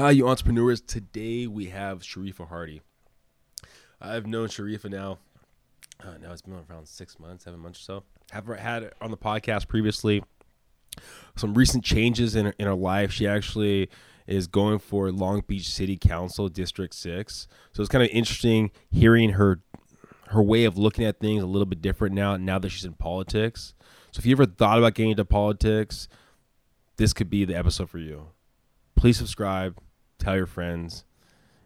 Hi, you entrepreneurs. Today we have Sharifa Hardy. I've known Sharifa now. Uh, now it's been around six months, seven months or so. Have had on the podcast previously. Some recent changes in her, in her life. She actually is going for Long Beach City Council District Six. So it's kind of interesting hearing her her way of looking at things a little bit different now. Now that she's in politics. So if you ever thought about getting into politics, this could be the episode for you please subscribe, tell your friends,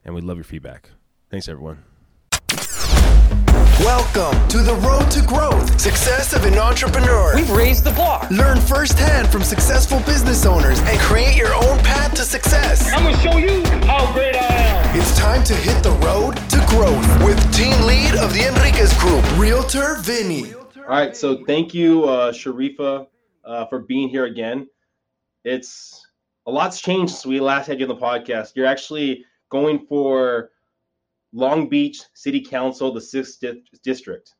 and we love your feedback. Thanks, everyone. Welcome to the road to growth, success of an entrepreneur. We've raised the bar. Learn firsthand from successful business owners and create your own path to success. I'm going to show you how great I am. It's time to hit the road to growth with team lead of the Enriquez Group, Realtor Vinny. All right, so thank you, uh, Sharifa, uh, for being here again. It's a lot's changed since we last had you on the podcast. You're actually going for Long Beach City Council, the sixth di- district.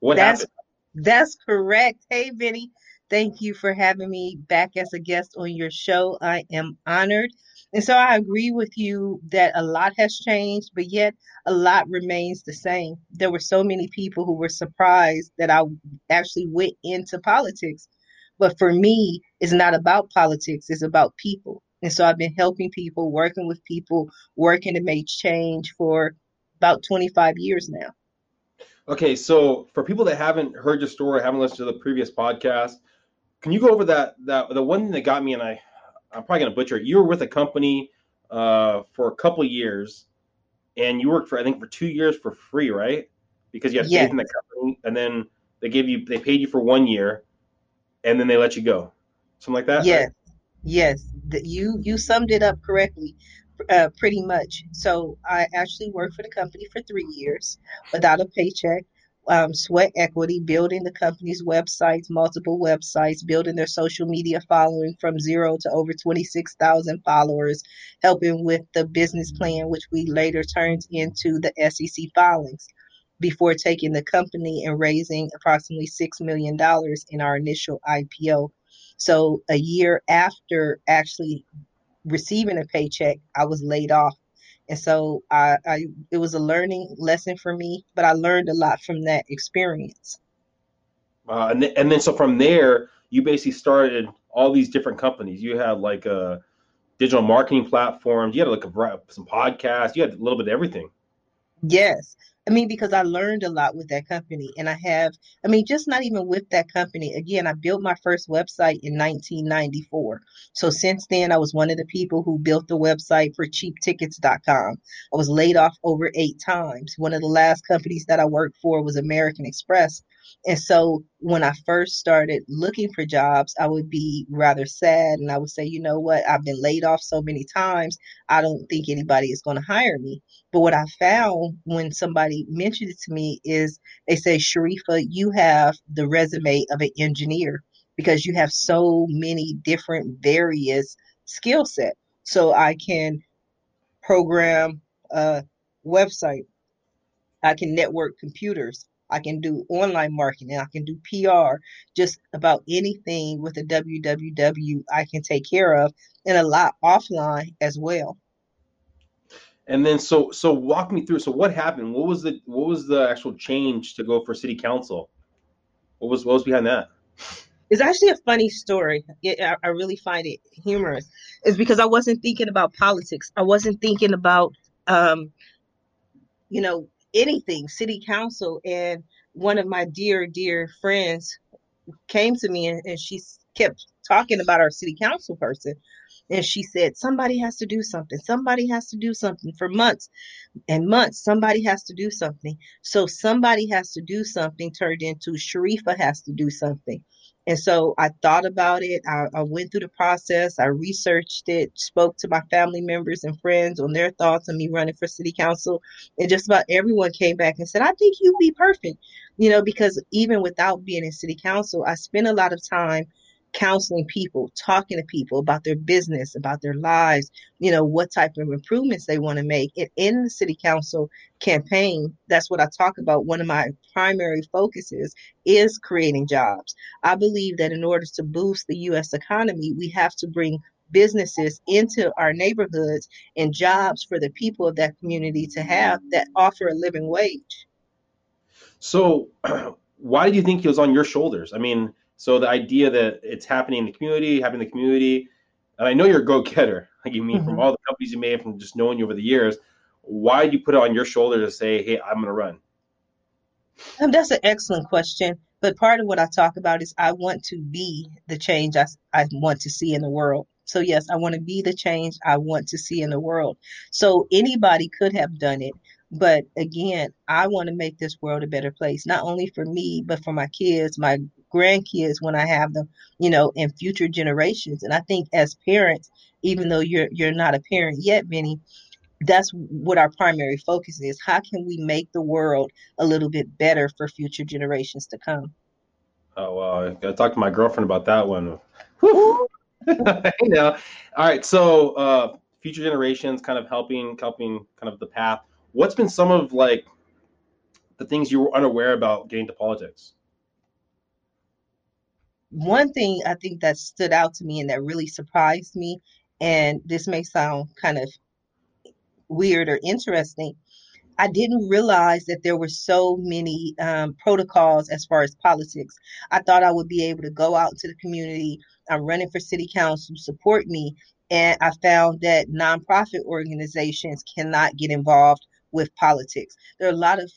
What that's, happened? That's correct. Hey, Vinny. Thank you for having me back as a guest on your show. I am honored. And so I agree with you that a lot has changed, but yet a lot remains the same. There were so many people who were surprised that I actually went into politics. But for me, it's not about politics, it's about people. And so I've been helping people, working with people, working to make change for about 25 years now. Okay, so for people that haven't heard your story, haven't listened to the previous podcast, can you go over that that the one thing that got me and I I'm probably gonna butcher it. You were with a company uh, for a couple years, and you worked for I think for two years for free, right? Because you had Yes. faith in the company, and then they gave you they paid you for one year, and then they let you go, something like that. Yes, yes, the, you you summed it up correctly, uh, pretty much. So I actually worked for the company for three years without a paycheck. Um, sweat equity, building the company's websites, multiple websites, building their social media following from zero to over 26,000 followers, helping with the business plan, which we later turned into the SEC filings before taking the company and raising approximately $6 million in our initial IPO. So a year after actually receiving a paycheck, I was laid off. And so I, I it was a learning lesson for me, but I learned a lot from that experience. Uh, and, and then so from there, you basically started all these different companies. You had like a digital marketing platforms. You had like a, some podcasts. You had a little bit of everything. Yes. I mean, because I learned a lot with that company. And I have, I mean, just not even with that company. Again, I built my first website in 1994. So since then, I was one of the people who built the website for cheaptickets.com. I was laid off over eight times. One of the last companies that I worked for was American Express. And so when I first started looking for jobs, I would be rather sad and I would say, you know what, I've been laid off so many times, I don't think anybody is going to hire me. But what I found when somebody mentioned it to me is they say, Sharifa, you have the resume of an engineer because you have so many different various skill set. So I can program a website, I can network computers, I can do online marketing, I can do PR, just about anything with a www I can take care of, and a lot offline as well. And then so so walk me through. So what happened? What was the what was the actual change to go for city council? What was what was behind that? It's actually a funny story. It, I, I really find it humorous. It's because I wasn't thinking about politics. I wasn't thinking about, um, you know, anything, city council. And one of my dear, dear friends came to me and, and she kept talking about our city council person. And she said, somebody has to do something. Somebody has to do something for months and months. Somebody has to do something. So somebody has to do something turned into Sharifa has to do something. And so I thought about it. I, I went through the process. I researched it, spoke to my family members and friends on their thoughts on me running for city council. And just about everyone came back and said, I think you'd be perfect. You know, because even without being in city council, I spent a lot of time counseling people, talking to people about their business, about their lives, you know, what type of improvements they want to make. And in the city council campaign, that's what I talk about. One of my primary focuses is creating jobs. I believe that in order to boost the U.S. economy, we have to bring businesses into our neighborhoods and jobs for the people of that community to have that offer a living wage. So, why do you think it was on your shoulders? I mean, so the idea that it's happening in the community, happening in the community, and I know you're a go-getter. Like you mean mm-hmm. from all the companies you made, from just knowing you over the years. Why did you put it on your shoulder to say, "Hey, I'm going to run"? Um, that's an excellent question. But part of what I talk about is I want to be the change I, I want to see in the world. So, yes, I want to be the change I want to see in the world. So, anybody could have done it. But again, I want to make this world a better place, not only for me, but for my kids, my grandkids when I have them, you know, in future generations. And I think as parents, even though you're you're not a parent yet, Vinny, that's what our primary focus is. How can we make the world a little bit better for future generations to come? Oh well, I gotta talk to my girlfriend about that one. I know. All right, so uh, future generations, kind of helping, helping, kind of the path. What's been some of like the things you were unaware about getting to politics? One thing I think that stood out to me and that really surprised me, and this may sound kind of weird or interesting, I didn't realize that there were so many um, protocols as far as politics. I thought I would be able to go out to the community. I'm running for city council, support me. And I found that nonprofit organizations cannot get involved with politics. There are a lot of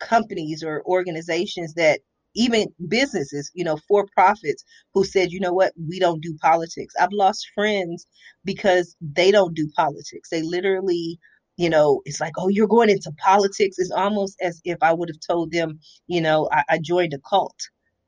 companies or organizations that even businesses, you know, for profits who said, you know what, we don't do politics. I've lost friends because they don't do politics. They literally you know, it's like, oh, you're going into politics. It's almost as if I would have told them, you know, I, I joined a cult,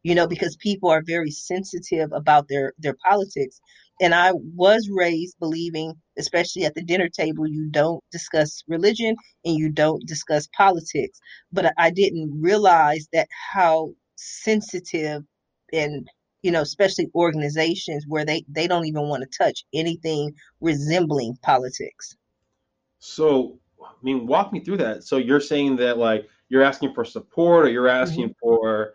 you know, because people are very sensitive about their their politics. And I was raised believing, especially at the dinner table, you don't discuss religion and you don't discuss politics. But I didn't realize that how sensitive and you know especially organizations where they they don't even want to touch anything resembling politics so, I mean, walk me through that. So you're saying that like you're asking for support, or you're asking mm-hmm. for,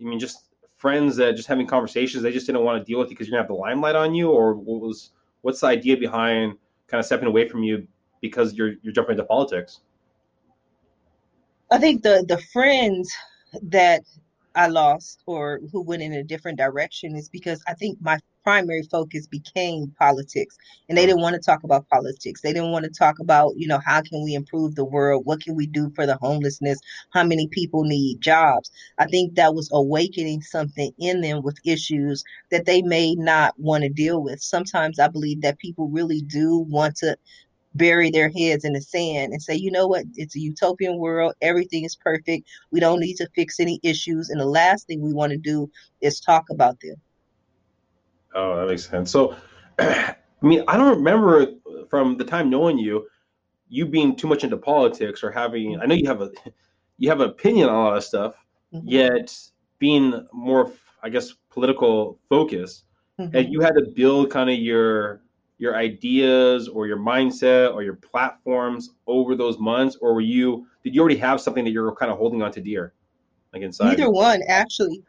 I mean, just friends that just having conversations. They just didn't want to deal with you because you're gonna have the limelight on you, or what was what's the idea behind kind of stepping away from you because you're you're jumping into politics? I think the the friends that I lost or who went in a different direction is because I think my primary focus became politics. And they didn't want to talk about politics. They didn't want to talk about you know how can we improve the world? What can we do for the homelessness? How many people need jobs? I think that was awakening something in them with issues that they may not want to deal with. Sometimes i believe that people really do want to bury their heads in the sand and say, you know what, it's a utopian world. Everything is perfect. We don't need to fix any issues. And the last thing we want to do is talk about them. Oh, that makes sense. So, I mean, I don't remember from the time knowing you, you being too much into politics or having. I know you have a, you have an opinion on a lot of stuff, mm-hmm. yet being more, I guess, political focus, mm-hmm. and you had to build kind of your your ideas or your mindset or your platforms over those months, or were you did you already have something that you're kind of holding on to dear, like inside? Neither one, actually.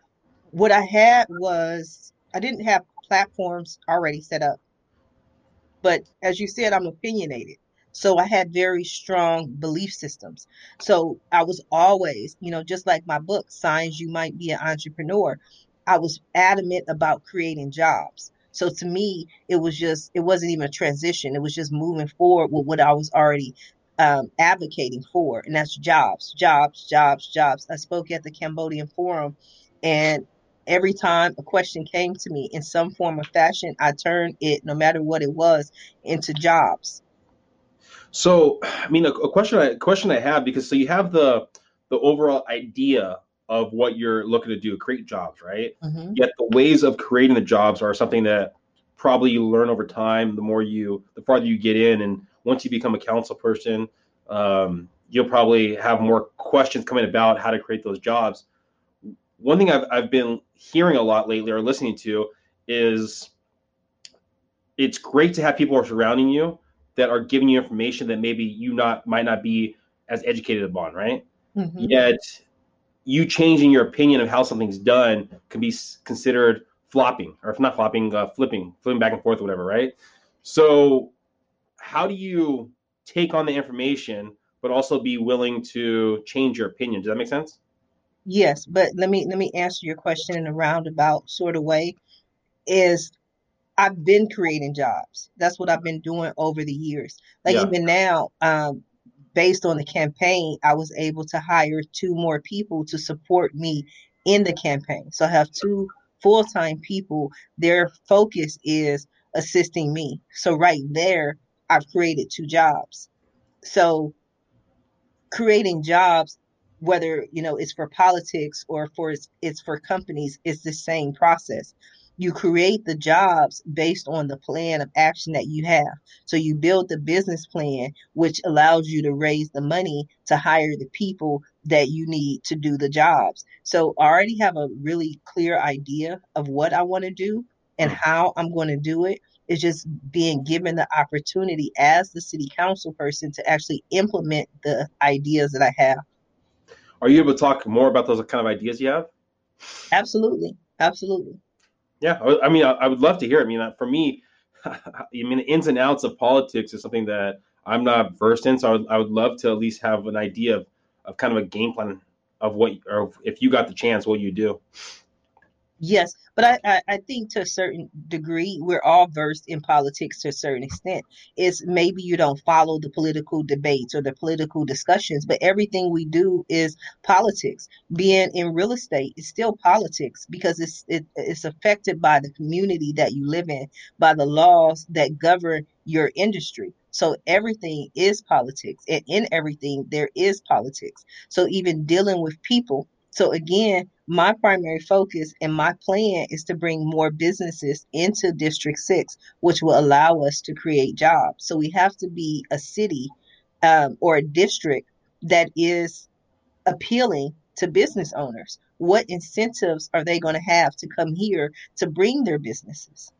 What I had was I didn't have platforms already set up, but as you said, I'm opinionated. So I had very strong belief systems. So I was always, you know, just like my book, Signs You Might Be an Entrepreneur, I was adamant about creating jobs. So to me, it was just, it wasn't even a transition. It was just moving forward with what I was already um, advocating for, and that's jobs, jobs, jobs, jobs. I spoke at the Cambodian Forum, and every time a question came to me in some form or fashion, I turned it, no matter what it was, into jobs. So, I mean, a, a question, I, question I have because so you have the the overall idea of what you're looking to do, create jobs, right? Mm-hmm. Yet the ways of creating the jobs are something that probably you learn over time. The more you, the farther you get in, and once you become a council person, um, you'll probably have more questions coming about how to create those jobs. One thing I've I've been hearing a lot lately or listening to is it's great to have people are surrounding you that are giving you information that maybe you not might not be as educated upon, right? Mm-hmm. Yet you changing your opinion of how something's done can be considered flopping, or if not flopping, uh, flipping, flipping back and forth, or whatever, right? So, how do you take on the information, but also be willing to change your opinion? Does that make sense? Yes, but let me let me answer your question in a roundabout sort of way. Is I've been creating jobs. That's what I've been doing over the years. Like Yeah. even now, um, based on the campaign, I was able to hire two more people to support me in the campaign. So I have two full time people. Their focus is assisting me. So right there, I've created two jobs. So creating jobs whether you know it's for politics or for it's, it's for companies it's the same process you create the jobs based on the plan of action that you have so you build the business plan which allows you to raise the money to hire the people that you need to do the jobs so i already have a really clear idea of what i want to do and hmm. how i'm going to do it it's just being given the opportunity as the city council person to actually implement the ideas that i have Are you able to talk more about those kind of ideas you have? Absolutely. Absolutely. Yeah, I, mean, I, would love to hear. I mean, uh, for me, I mean, ins and outs of politics is something that I'm not versed in. So I would, I would love to at least have an idea of, of kind of a game plan of what, or if you got the chance, what you do. Yes. But I, I, I think to a certain degree, we're all versed in politics to a certain extent. It's maybe you don't follow the political debates or the political discussions, but everything we do is politics. Being in real estate is still politics because it's it, it's affected by the community that you live in, by the laws that govern your industry. So everything is politics, and in everything there is politics. So even dealing with people. So again, my primary focus and my plan is to bring more businesses into District 6, which will allow us to create jobs. So we have to be a city um, or a district that is appealing to business owners. What incentives are they going to have to come here to bring their businesses?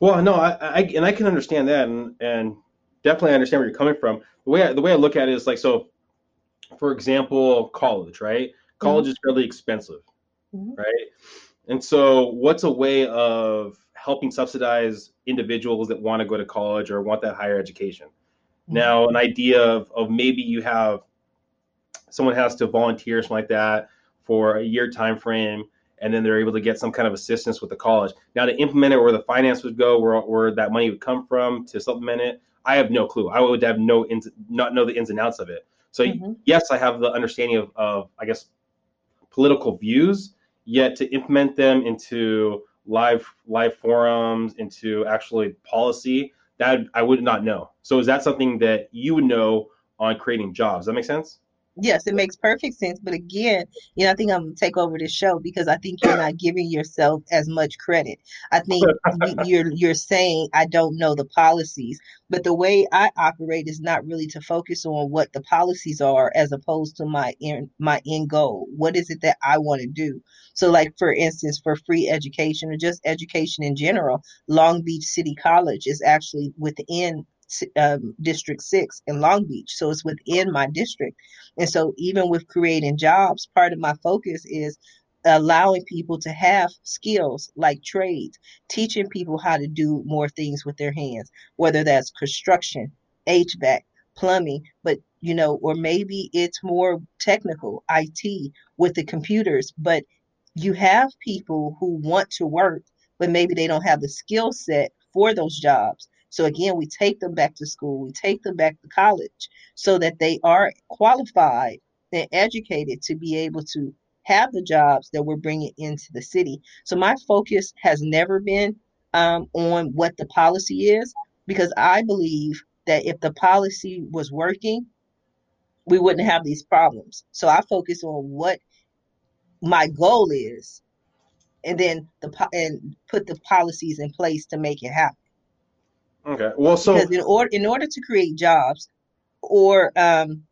Well, no, I, I and I can understand that, and, and definitely understand where you're coming from. The way I, the way I look at it is like so. For example, college, right? College is fairly expensive, Mhm. right? And so, what's a way of helping subsidize individuals that want to go to college or want that higher education? Now, an idea of, of maybe you have someone has to volunteer something like that for a year time frame, and then they're able to get some kind of assistance with the college. Now, to implement it, where the finance would go, where, where that money would come from to supplement it, I have no clue. I would have no ins, not know the ins and outs of it. So Mhm. yes, I have the understanding of, of I guess political views, yet to implement them into live live forums, into actually policy, that I would not know. So is that something that you would know on creating jobs? Does that make sense? Yes, it makes perfect sense. But again, you know, I think I'm gonna take over this show because I think you're not giving yourself as much credit. I think you- you're you're saying I don't know the policies, but the way I operate is not really to focus on what the policies are as opposed to my end my end goal. What is it that I want to do? So, like for instance, for free education or just education in general, Long Beach City College is actually within um, District Six in Long Beach, so it's within my district. And so, even with creating jobs, part of my focus is allowing people to have skills like trades, teaching people how to do more things with their hands, whether that's construction, HVAC, plumbing, but you know, or maybe it's more technical, IT with the computers. But you have people who want to work, but maybe they don't have the skill set for those jobs. So again, we take them back to school, we take them back to college so that they are qualified and educated to be able to have the jobs that we're bringing into the city. So my focus has never been um, on what the policy is because I believe that if the policy was working, we wouldn't have these problems. So I focus on what my goal is, and then the and put the policies in place to make it happen Okay. Well, so because in order in order to create jobs or um,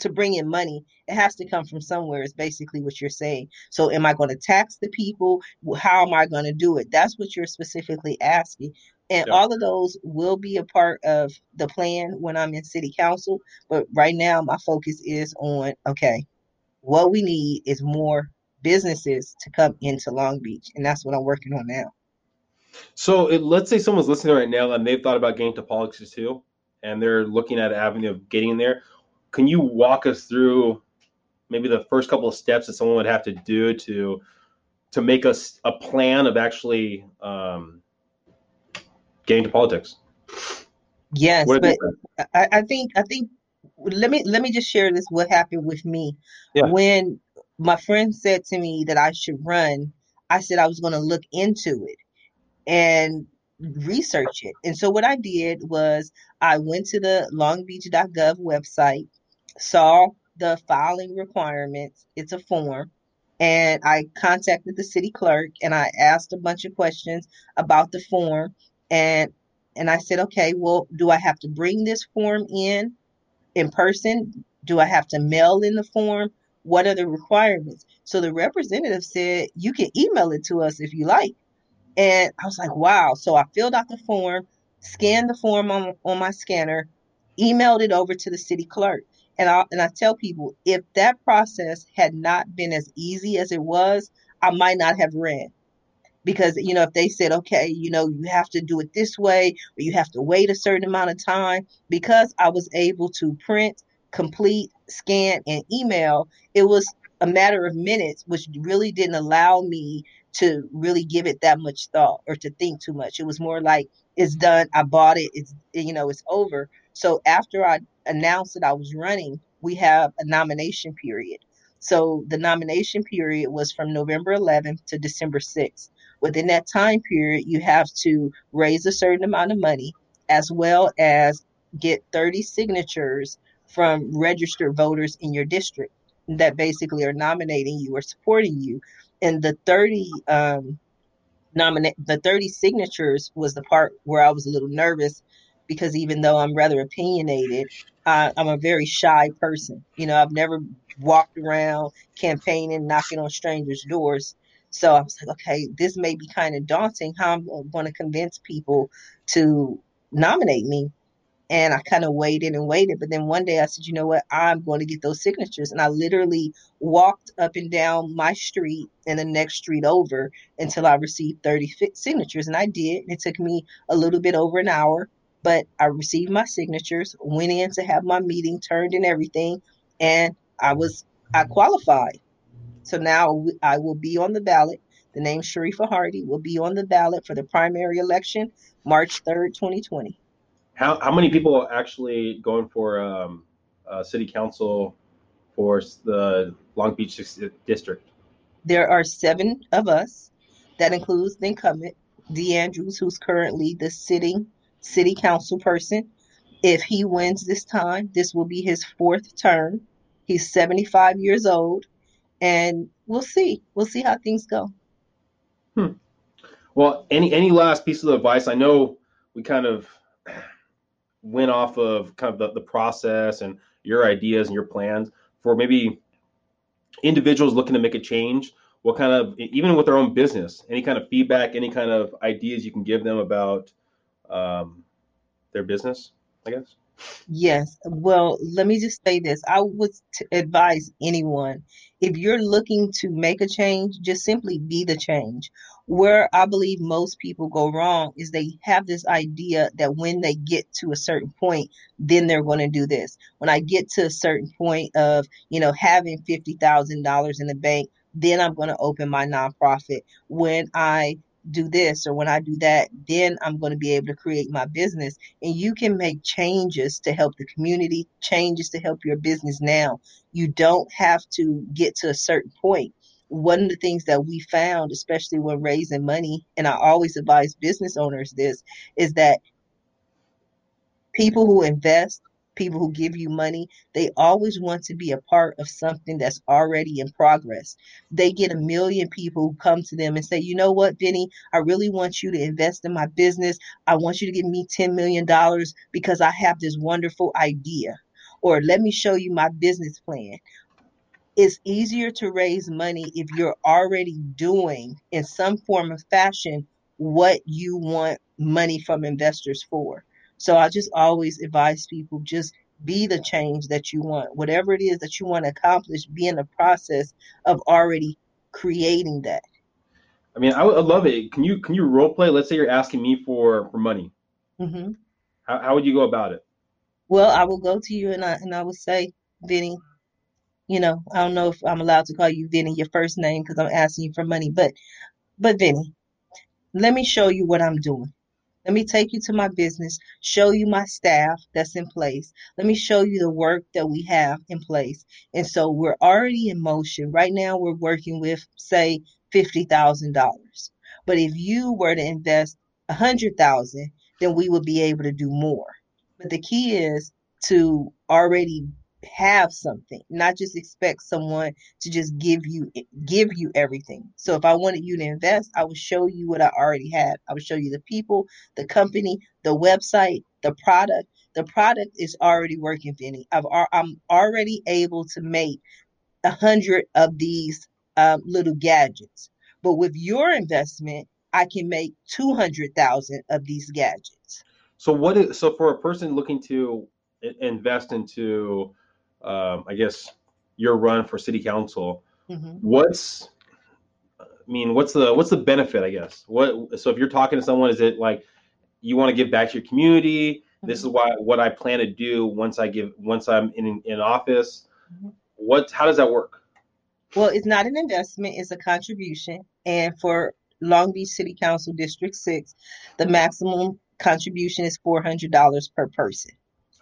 to bring in money, it has to come from somewhere. Is basically what you're saying. So, am I going to tax the people? How am I going to do it? That's what you're specifically asking. And Yeah. all of those will be a part of the plan when I'm in city council. But right now, my focus is on okay, what we need is more businesses to come into Long Beach, and that's what I'm working on now. So it, let's say someone's listening right now and they've thought about getting to politics too, and they're looking at an avenue of getting in there. Can you walk us through maybe the first couple of steps that someone would have to do to to make us a plan of actually um, getting to politics? Yes, but I, I think I think let me let me just share this what happened with me Yeah. when my friend said to me that I should run. I said I was going to look into it and research it. And so what I did was I went to the longbeach.gov website, saw the filing requirements. It's a form. And I contacted the city clerk and I asked a bunch of questions about the form. And and I said, okay, well, do I have to bring this form in in person? Do I have to mail in the form? What are the requirements? So the representative said, you can email it to us if you like. And I was like, wow. So I filled out the form, scanned the form on, on my scanner, emailed it over to the city clerk. And I, and I tell people, if that process had not been as easy as it was, I might not have ran because you know if they said okay you know you have to do it this way or you have to wait a certain amount of time because i was able to print complete scan and email it was a matter of minutes which really didn't allow me to really give it that much thought or to think too much. It was more like it's done. I bought it. It's you know it's over. So after i announced that i was running we have a nomination period. So the nomination period was from november 11th to december 6th within that time period, you have to raise a certain amount of money as well as get 30 signatures from registered voters in your district that basically are nominating you or supporting you. And the 30 um, nominate the 30 signatures was the part where I was a little nervous because even though I'm rather opinionated, I, I'm a very shy person. You know, I've never walked around campaigning, knocking on strangers' doors. So I was like, okay, this may be kind of daunting. How I'm going to convince people to nominate me. And I kind of waited and waited. But then one day I said, you know what? I'm going to get those signatures. And I literally walked up and down my street and the next street over until I received 30 signatures. And I did. It took me a little bit over an hour, but I received my signatures, went in to have my meeting, turned in everything, and I was, I qualified. So now I will be on the ballot. The name Sharifa Hardy will be on the ballot for the primary election, March 3rd, 2020. How how many people are actually going for um, uh, city council for the Long Beach district? There are seven of us. That includes the incumbent, Dee Andrews, who's currently the sitting city council person. If he wins this time, this will be his fourth term. He's 75 years old, and we'll see. We'll see how things go. Hmm. Well, any any last piece of advice? I know we kind of went off of kind of the, the process and your ideas and your plans for maybe individuals looking to make a change. What kind of even with their own business, any kind of feedback, any kind of ideas you can give them about um, their business? I guess. Yes. Well, let me just say this. I would t- advise anyone if you're looking to make a change, just simply be the change. Where I believe most people go wrong is they have this idea that when they get to a certain point, then they're going to do this. When I get to a certain point of, you know, having $50,000 in the bank, then I'm going to open my nonprofit. When I do this or when I do that, then I'm going to be able to create my business and you can make changes to help the community, changes to help your business now. You don't have to get to a certain point. One of the things that we found, especially when raising money, and I always advise business owners this, is that people who invest, people who give you money, they always want to be a part of something that's already in progress. They get a million people who come to them and say, you know what, Vinny, I really want you to invest in my business. I want you to give me $10 million because I have this wonderful idea. Or let me show you my business plan. It's easier to raise money if you're already doing, in some form of fashion, what you want money from investors for. So I just always advise people just be the change that you want. Whatever it is that you want to accomplish, be in the process of already creating that. I mean, I, would- I love it. Can you can you role play? Let's say you're asking me for for money. hmm How, how would you go about it? Well, I will go to you and I and I will say, Vinny, you know, I don't know if I'm allowed to call you Vinny your first name because I'm asking you for money, but but Vinny, let me show you what I'm doing. Let me take you to my business, show you my staff that's in place. Let me show you the work that we have in place. And so we're already in motion. Right now we're working with say $50,000. But if you were to invest a 100,000, then we would be able to do more. But the key is to already have something, not just expect someone to just give you give you everything. So if I wanted you to invest, I would show you what I already had. I would show you the people, the company, the website, the product. The product is already working, Vinny. I've I'm already able to make a hundred of these um, little gadgets. But with your investment, I can make two hundred thousand of these gadgets. So what is so for a person looking to invest into, um, I guess your run for city council, Mhm. what's I mean, what's the what's the benefit? I guess what. So if you're talking to someone, is it like you want to give back to your community? This is why what I plan to do once I give once I'm in in office. Mhm. What? How does that work? Well, it's not an investment, it's a contribution. And for Long Beach City Council District 6, the maximum contribution is $400 per person.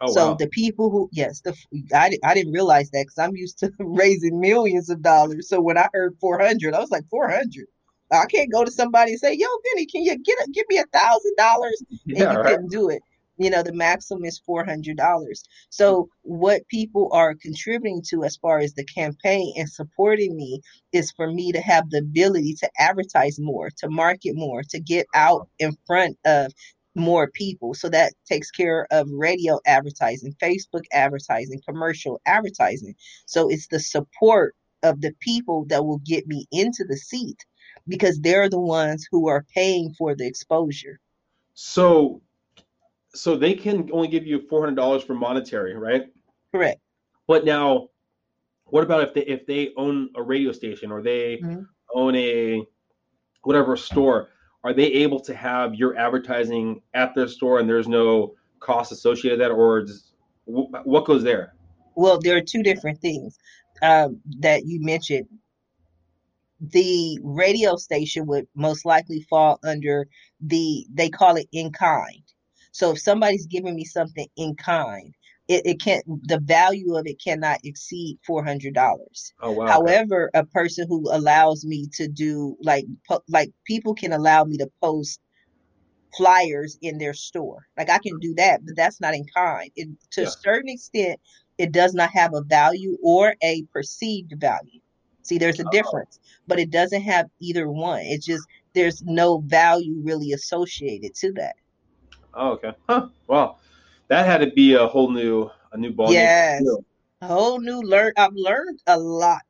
Oh so wow. the people who, yes, the I, I didn't realize that because I'm used to raising millions of dollars. So when I heard 400, I was like, 400. I can't go to somebody and say, "Yo, Vinny, can you get a, give me a thousand dollars?" And yeah. you Right. couldn't do it. You know, the maximum is four hundred dollars. So what people are contributing to as far as the campaign and supporting me is for me to have the ability to advertise more, to market more, to get out in front of more people. So that takes care of radio advertising, Facebook advertising, commercial advertising. So it's the support of the people that will get me into the seat because they're the ones who are paying for the exposure. So, so they can only give you four hundred dollars for monetary, right? Correct. But now, what about if they if they own a radio station or they Mhm. own a whatever store? Are they able to have your advertising at their store and there's no cost associated with that, or wh- what goes there? Well, there are two different things um, that you mentioned. The radio station would most likely fall under the, they call it in kind. So if somebody's giving me something in kind, it, it can't, the value of it cannot exceed $400. Oh wow. However, a person who allows me to do like po- like people can allow me to post flyers in their store. Like I can do that, but that's not in kind. It, to Yeah. a certain extent, it does not have a value or a perceived value. See, there's a Oh. difference, but it doesn't have either one. It's just there's no value really associated to that. Oh okay. Huh. Well, that had to be a whole new a new ball. Yes. A whole new learn I've learned a lot.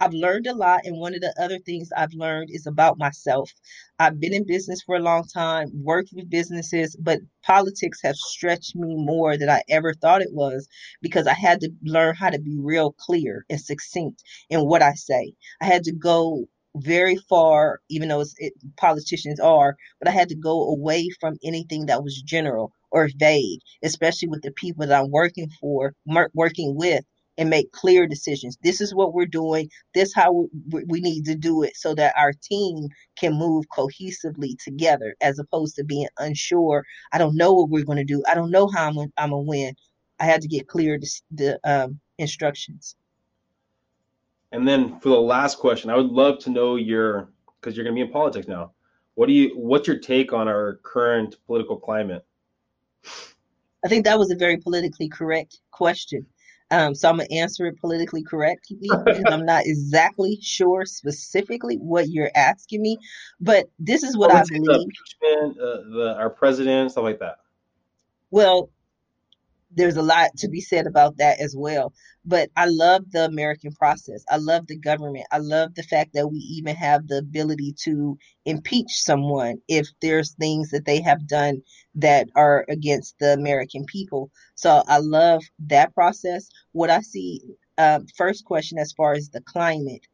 I've learned a lot and one of the other things I've learned is about myself. I've been in business for a long time, worked with businesses, but politics have stretched me more than I ever thought it was because I had to learn how to be real clear and succinct in what I say. I had to go very far, even though it's, it, politicians are, but I had to go away from anything that was general or vague, especially with the people that I'm working for, working with, and make clear decisions. This is what we're doing. This how we, need to do it so that our team can move cohesively together, as opposed to being unsure. I don't know what we're going to do. I don't know how I'm gonna, I'm gonna win. I had to get clear the, the um, instructions. And then for the last question, I would love to know your because you're going to be in politics now. What do you? What's your take on our current political climate? I think that was a very politically correct question. Um, so I'm gonna answer it politically correctly I'm not exactly sure specifically what you're asking me, but this is what I believe. uh, the our president, stuff like that. Well, there's a lot to be said about that as well. But I love the American process. I love the government. I love the fact that we even have the ability to impeach someone if there's things that they have done that are against the American people. So I love that process. What I see, uh, first question as far as the climate,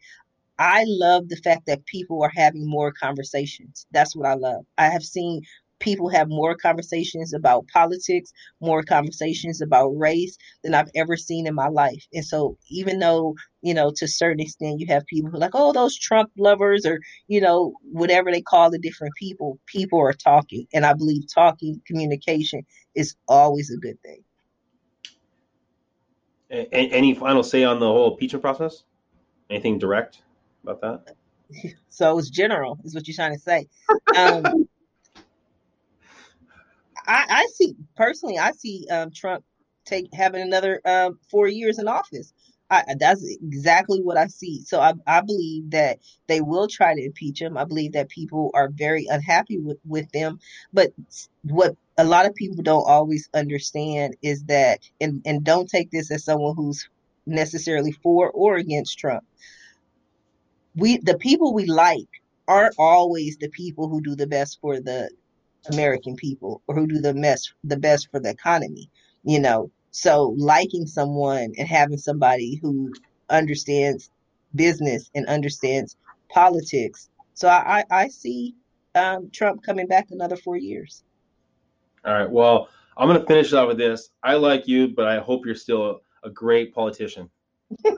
I love the fact that people are having more conversations. That's what I love. I have seen people have more conversations about politics, more conversations about race than I've ever seen in my life. And so, even though, you know, to a certain extent, you have people who are like, oh, those Trump lovers or, you know, whatever they call the different people, people are talking. And I believe talking, communication is always a good thing. A- a- any final say on the whole impeachment process? Anything direct about that? So it's general, is what you're trying to say. Um, I, I see personally, I see um, Trump take having another um, four years in office. I, that's exactly what I see. So I, I believe that they will try to impeach him. I believe that people are very unhappy with, with them. But what a lot of people don't always understand is that, and, and don't take this as someone who's necessarily for or against Trump. We the people we like aren't always the people who do the best for the American people or who do the best the best for the economy. You know, so liking someone and having somebody who understands business and understands politics. So I, I, I see um, Trump coming back another four years. All right. Well, I'm going to finish it off with this. I like you, but I hope you're still a, a great politician.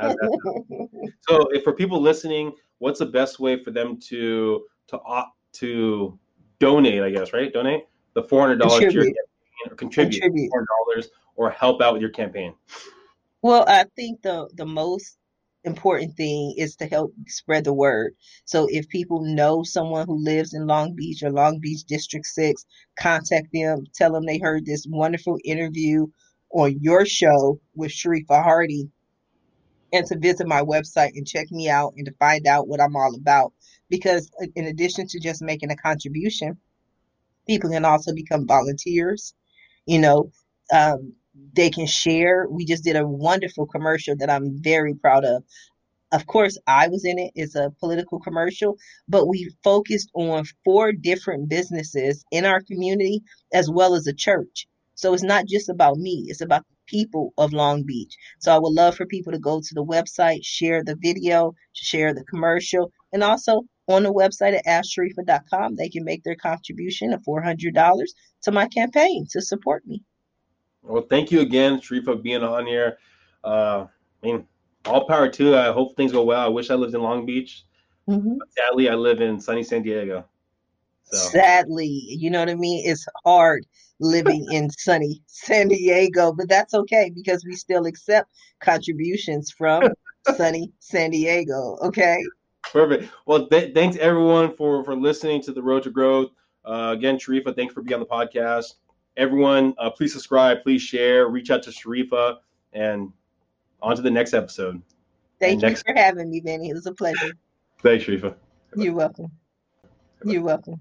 How's that sound? so, if for people listening, what's the best way for them to to opt to donate? I guess right, donate the four hundred dollars to your campaign or contribute, Contribute. four dollars or help out with your campaign. Well, I think the the most important thing is to help spread the word. So if people know someone who lives in Long Beach or Long Beach District 6, contact them, tell them they heard this wonderful interview on your show with Sharifa Hardy and to visit my website and check me out and to find out what I'm all about because in addition to just making a contribution, people can also become volunteers. You know, um, they can share. We just did a wonderful commercial that I'm very proud of. Of course, I was in it. It's a political commercial, but we focused on four different businesses in our community as well as a church. So it's not just about me, it's about people of Long Beach. So I would love for people to go to the website, share the video, share the commercial, and also on the website at asharifa.com, they can make their contribution of $400 to my campaign to support me. Well, thank you again, Sharifa, for being on here. Uh, I mean, all power to you. I hope things go well. I wish I lived in Long Beach. Mhm. But sadly, I live in sunny San Diego. So Sadly, you know what I mean? It's hard living in sunny San Diego, but that's okay because we still accept contributions from sunny San Diego. Okay. perfect. Well, th- thanks everyone for for listening to the Road to Growth. Uh, again, Sharifa, thanks for being on the podcast. Everyone, uh, please subscribe, please share, reach out to Sharifa, and on to the next episode. Thank And you next- for having me, Vinny. It was a pleasure. Thanks, Sharifa. You're welcome. You're welcome.